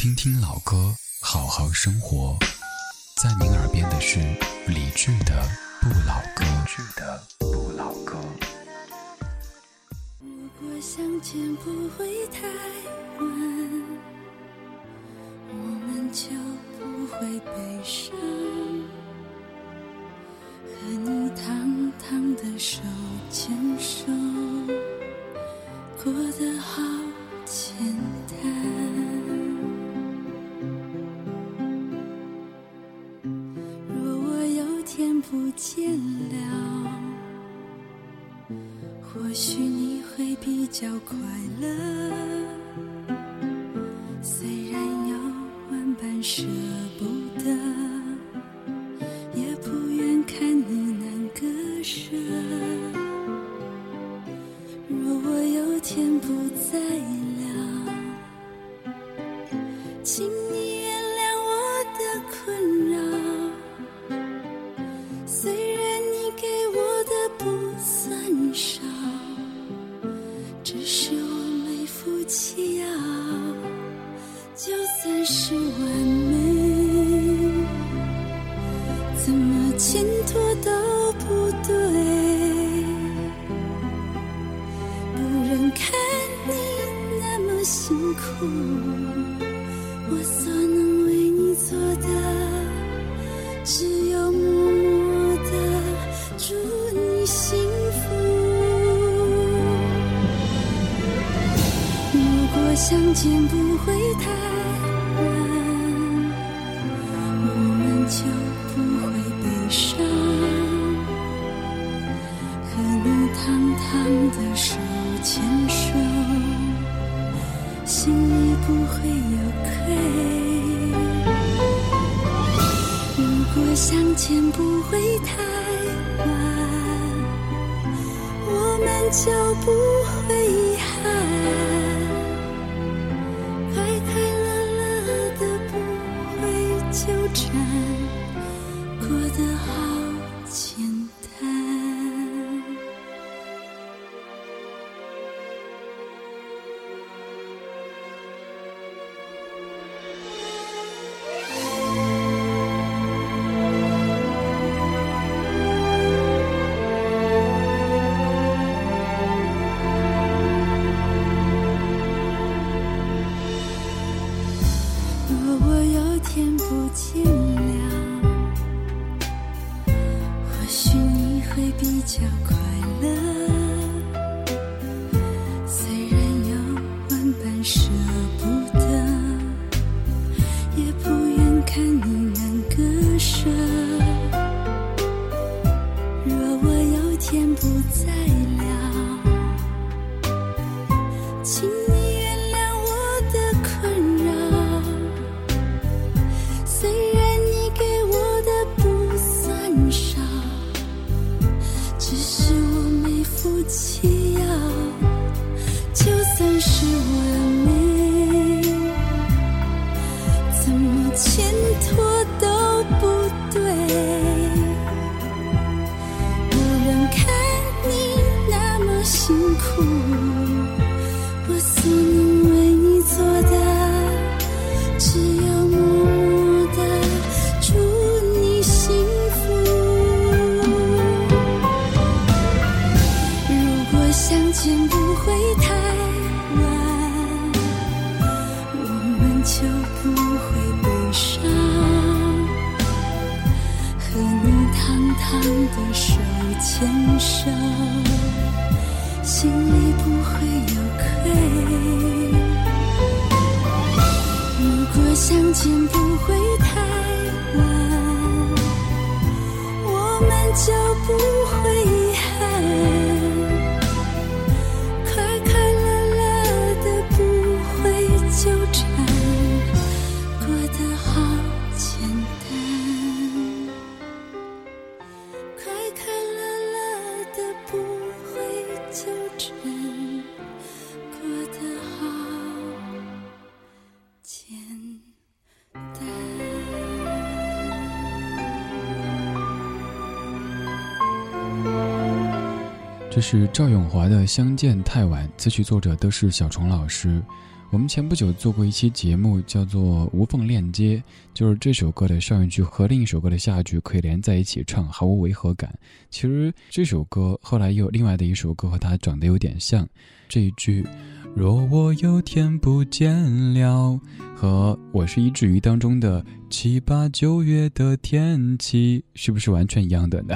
听听老歌，好好生活。在您耳边的是理智的《不老歌》。不老歌。如果相见不会太晚，我们就不会悲伤。和你堂堂的手牵手，过得好简单。万苦我所能为你做的只有默默的祝你幸福。如果相见不不是赵咏华的《相见太晚》，词曲作者都是小虫老师。我们前不久做过一期节目，叫做《无缝链接》，就是这首歌的上一句和另一首歌的下一句可以连在一起唱，毫无违和感。其实这首歌后来又有另外的一首歌和它长得有点像，这一句“若我有天不见了”和我是一只鱼当中的七八九月的天气，是不是完全一样的呢？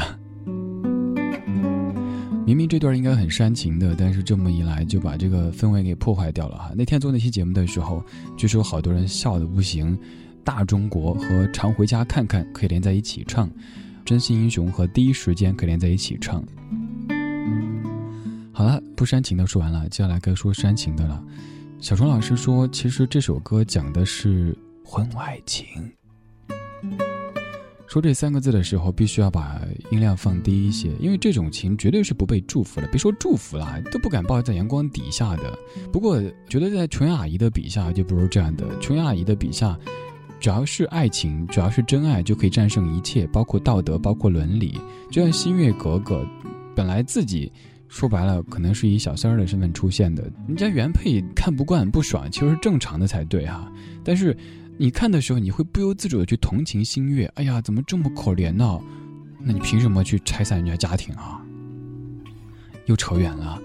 明明这段应该很煽情的，但是这么一来就把这个氛围给破坏掉了哈。那天做那期节目的时候，据说好多人笑的不行。大中国和常回家看看可以连在一起唱，真心英雄和第一时间可以连在一起唱。好了，不煽情的说完了，接下来该说煽情的了。小虫老师说，其实这首歌讲的是婚外情。说这三个字的时候，必须要把音量放低一些，因为这种情绝对是不被祝福的。别说祝福了，都不敢抱在阳光底下的。不过，觉得在琼瑶阿姨的笔下就不如这样的。琼瑶阿姨的笔下，只要是爱情，只要是真爱，就可以战胜一切，包括道德，包括伦理。就像新月格格，本来自己说白了，可能是以小三儿的身份出现的，人家原配看不惯不爽，其实是正常的才对哈。但是。你看的时候，你会不由自主的去同情新月。哎呀，怎么这么可怜呢？那你凭什么去拆散人家家庭啊？又扯远了。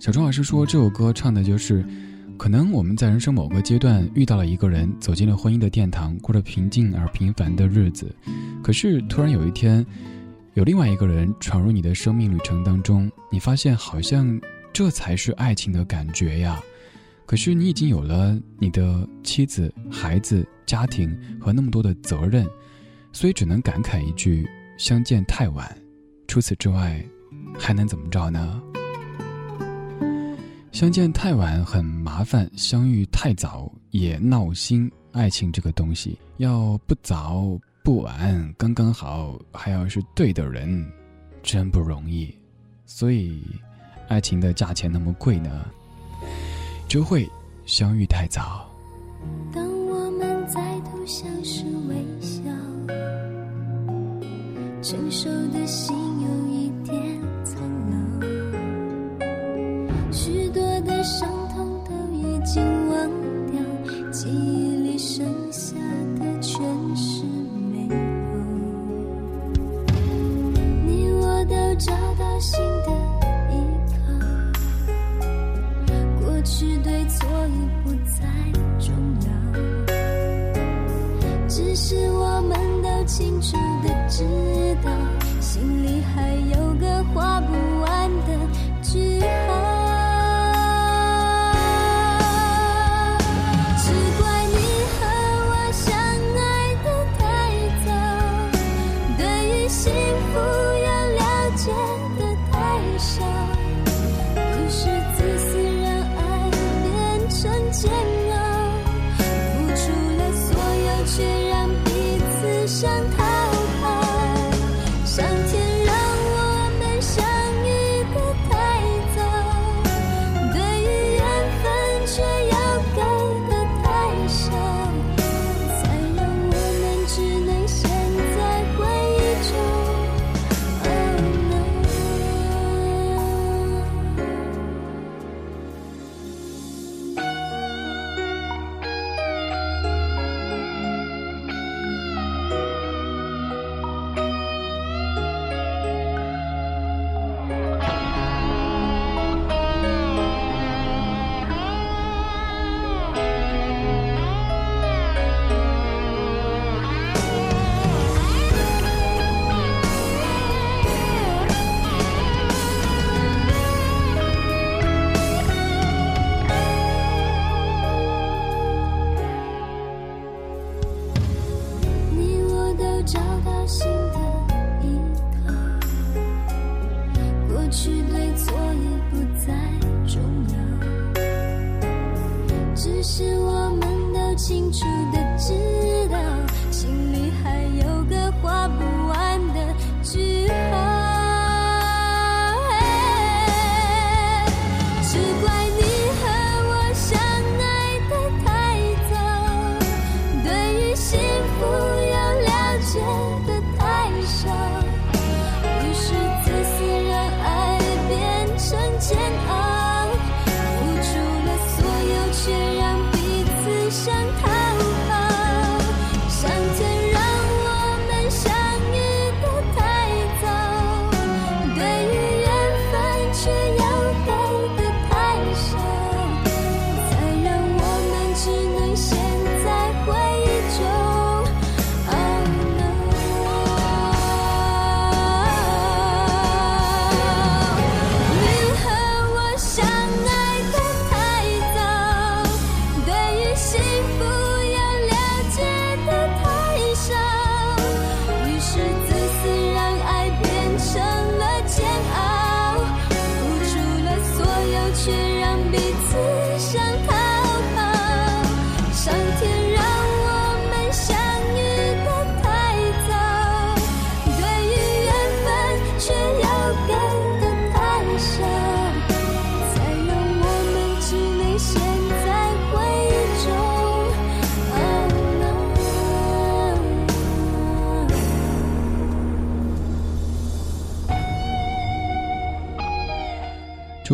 小钟老师说，这首歌唱的就是，可能我们在人生某个阶段遇到了一个人，走进了婚姻的殿堂，过着平静而平凡的日子。可是突然有一天，有另外一个人闯入你的生命旅程当中，你发现好像这才是爱情的感觉呀。可是你已经有了你的妻子、孩子、家庭和那么多的责任，所以只能感慨一句：相见太晚。除此之外，还能怎么着呢？相见太晚很麻烦，相遇太早也闹心。爱情这个东西，要不早不晚，刚刚好，还要是对的人，真不容易。所以，爱情的价钱那么贵呢？就会相遇太早。当我们再度相视微笑，成熟的心有一点苍老，许多的伤痛都已经忘掉，记忆里剩下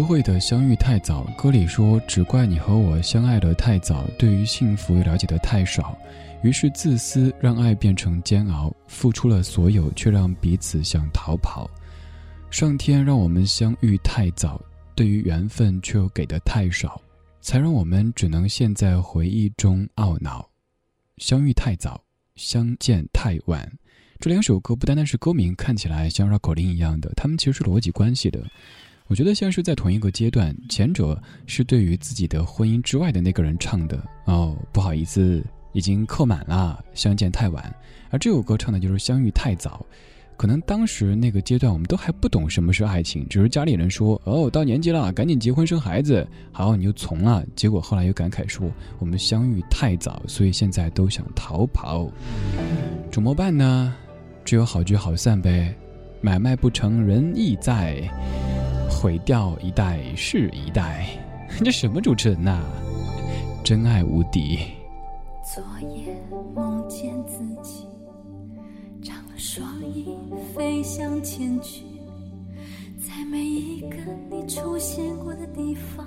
会的《相遇太早》歌里说：“只怪你和我相爱的太早，对于幸福了解的太少，于是自私让爱变成煎熬，付出了所有，却让彼此想逃跑。上天让我们相遇太早，对于缘分却又给的太少，才让我们只能陷在回忆中懊恼。相遇太早，相见太晚。这两首歌不单单是歌名看起来像绕口令一样的，它们其实是逻辑关系的。”我觉得像是在同一个阶段，前者是对于自己的婚姻之外的那个人唱的哦，不好意思，已经扣满了，相见太晚。而这首歌唱的就是相遇太早，可能当时那个阶段我们都还不懂什么是爱情，只是家里人说哦，到年纪了，赶紧结婚生孩子，好你就从了。结果后来又感慨说我们相遇太早，所以现在都想逃跑，怎么办呢？只有好聚好散呗，买卖不成仁义在。毁掉一代是一代，这什么主持人呐？真爱无敌。昨夜梦见自己长了双翼飞向前去，在每一个你出现过的地方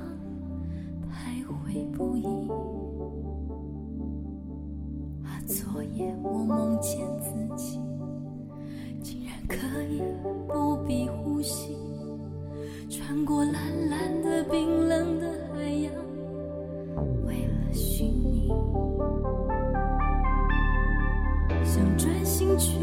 徘徊不已。啊，昨夜我梦见自己竟然可以不必呼吸。穿过蓝蓝的冰冷的海洋，为了寻你，想专心却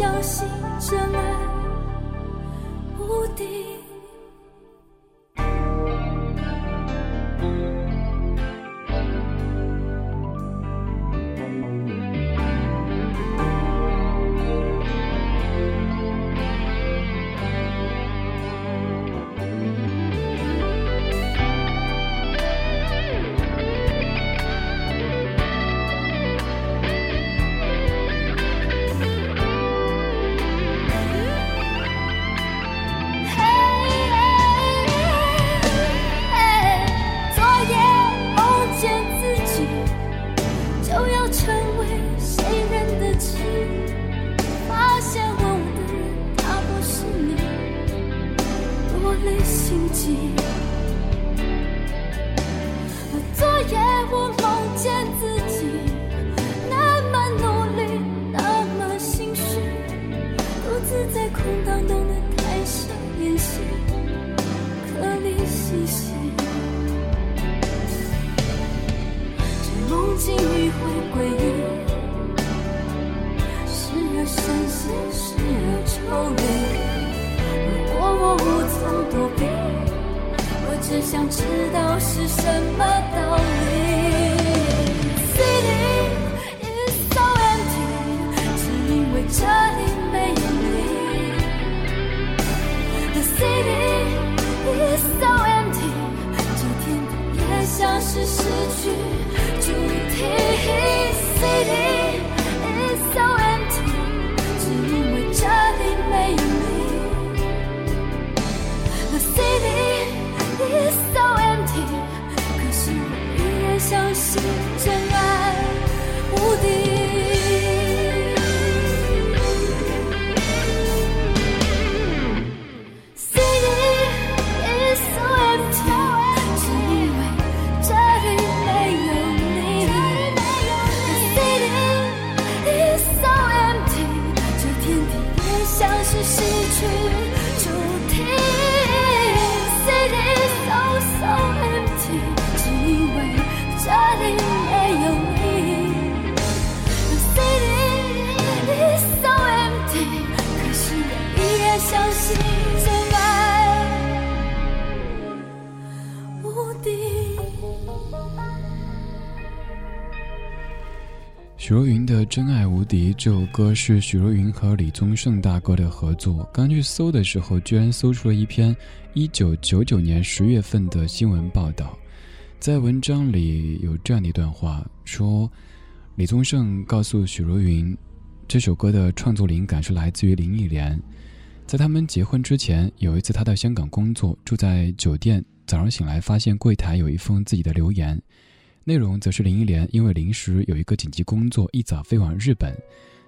相信昨夜我梦见自己那么努力，那么心虚，独自在空荡荡的台上演戏，可怜兮兮。这梦境迂回诡异，时而伤心，时而抽离。如果我无从躲避。只想知道是什么道理。City is so empty，只因为这里没有你。The city is so empty，这天也像是失去主题。City。真爱无敌》这首歌是许茹芸和李宗盛大哥的合作。刚去搜的时候，居然搜出了一篇1999年10月份的新闻报道。在文章里有这样的一段话，说李宗盛告诉许茹芸，这首歌的创作灵感是来自于林忆莲。在他们结婚之前，有一次他到香港工作，住在酒店，早上醒来发现柜台有一封自己的留言。内容则是林忆莲因为临时有一个紧急工作，一早飞往日本，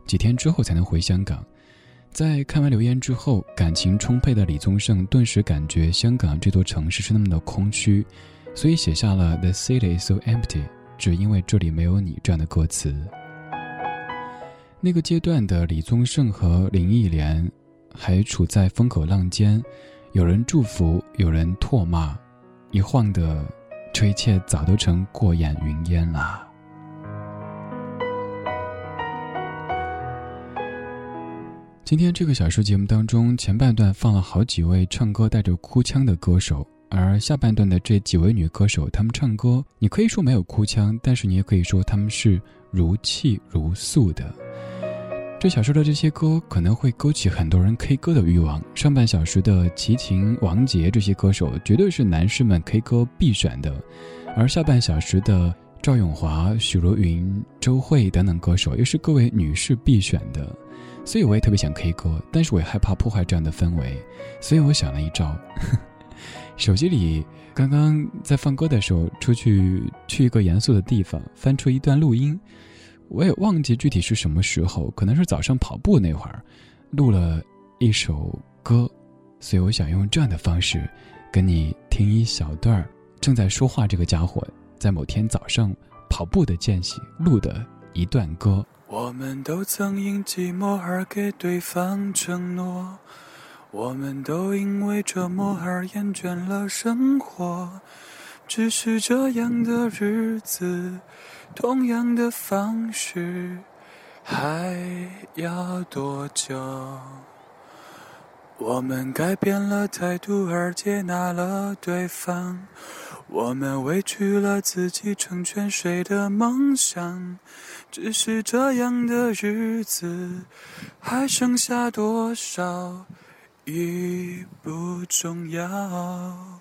几天之后才能回香港。在看完留言之后，感情充沛的李宗盛顿时感觉香港这座城市是那么的空虚，所以写下了《The City is So Empty》，只因为这里没有你这样的歌词。那个阶段的李宗盛和林忆莲还处在风口浪尖，有人祝福，有人唾骂，一晃的。这一切早都成过眼云烟了。今天这个小说节目当中，前半段放了好几位唱歌带着哭腔的歌手，而下半段的这几位女歌手，她们唱歌，你可以说没有哭腔，但是你也可以说她们是如泣如诉的。这小说的这些歌可能会勾起很多人 K 歌的欲望。上半小时的齐秦、王杰这些歌手绝对是男士们 K 歌必选的，而下半小时的赵咏华、许茹芸、周蕙等等歌手又是各位女士必选的。所以我也特别想 K 歌，但是我也害怕破坏这样的氛围，所以我想了一招，手机里刚刚在放歌的时候，出去去一个严肃的地方，翻出一段录音。我也忘记具体是什么时候，可能是早上跑步那会儿，录了一首歌，所以我想用这样的方式，跟你听一小段儿正在说话这个家伙在某天早上跑步的间隙录的一段歌。我们都曾因寂寞而给对方承诺，我们都因为折磨而厌倦了生活，只是这样的日子。同样的方式还要多久？我们改变了态度而接纳了对方，我们委屈了自己成全谁的梦想？只是这样的日子还剩下多少已不重要。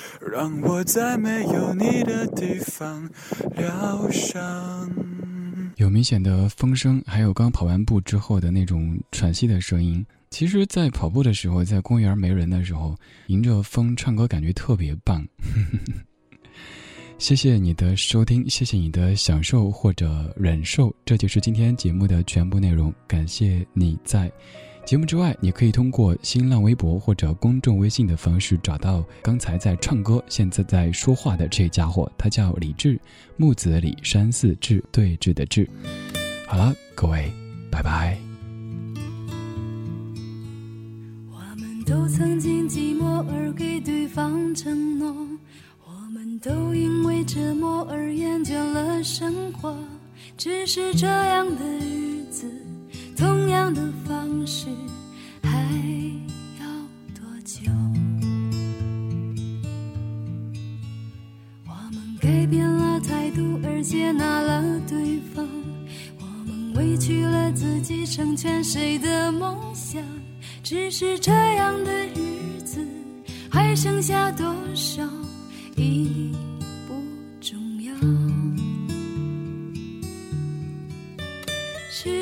让我在没有你的地方疗伤。有明显的风声，还有刚跑完步之后的那种喘息的声音。其实，在跑步的时候，在公园没人的时候，迎着风唱歌，感觉特别棒。谢谢你的收听，谢谢你的享受或者忍受，这就是今天节目的全部内容。感谢你在。节目之外，你可以通过新浪微博或者公众微信的方式找到刚才在唱歌、现在在说话的这家伙，他叫李志，木子李山寺志对峙的志。好了，各位，拜拜。我们都曾经寂寞而给对方承诺，我们都因为折磨而厌倦了生活，只是这样的日子。同样的方式还要多久？我们改变了态度而接纳了对方，我们委屈了自己成全谁的梦想？只是这样的日子还剩下多少？已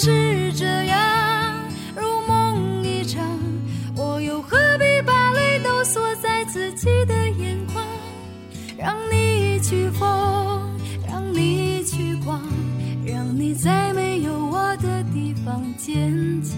是这样，如梦一场，我又何必把泪都锁在自己的眼眶？让你去疯，让你去狂，让你在没有我的地方坚强。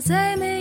强。让我在没有你。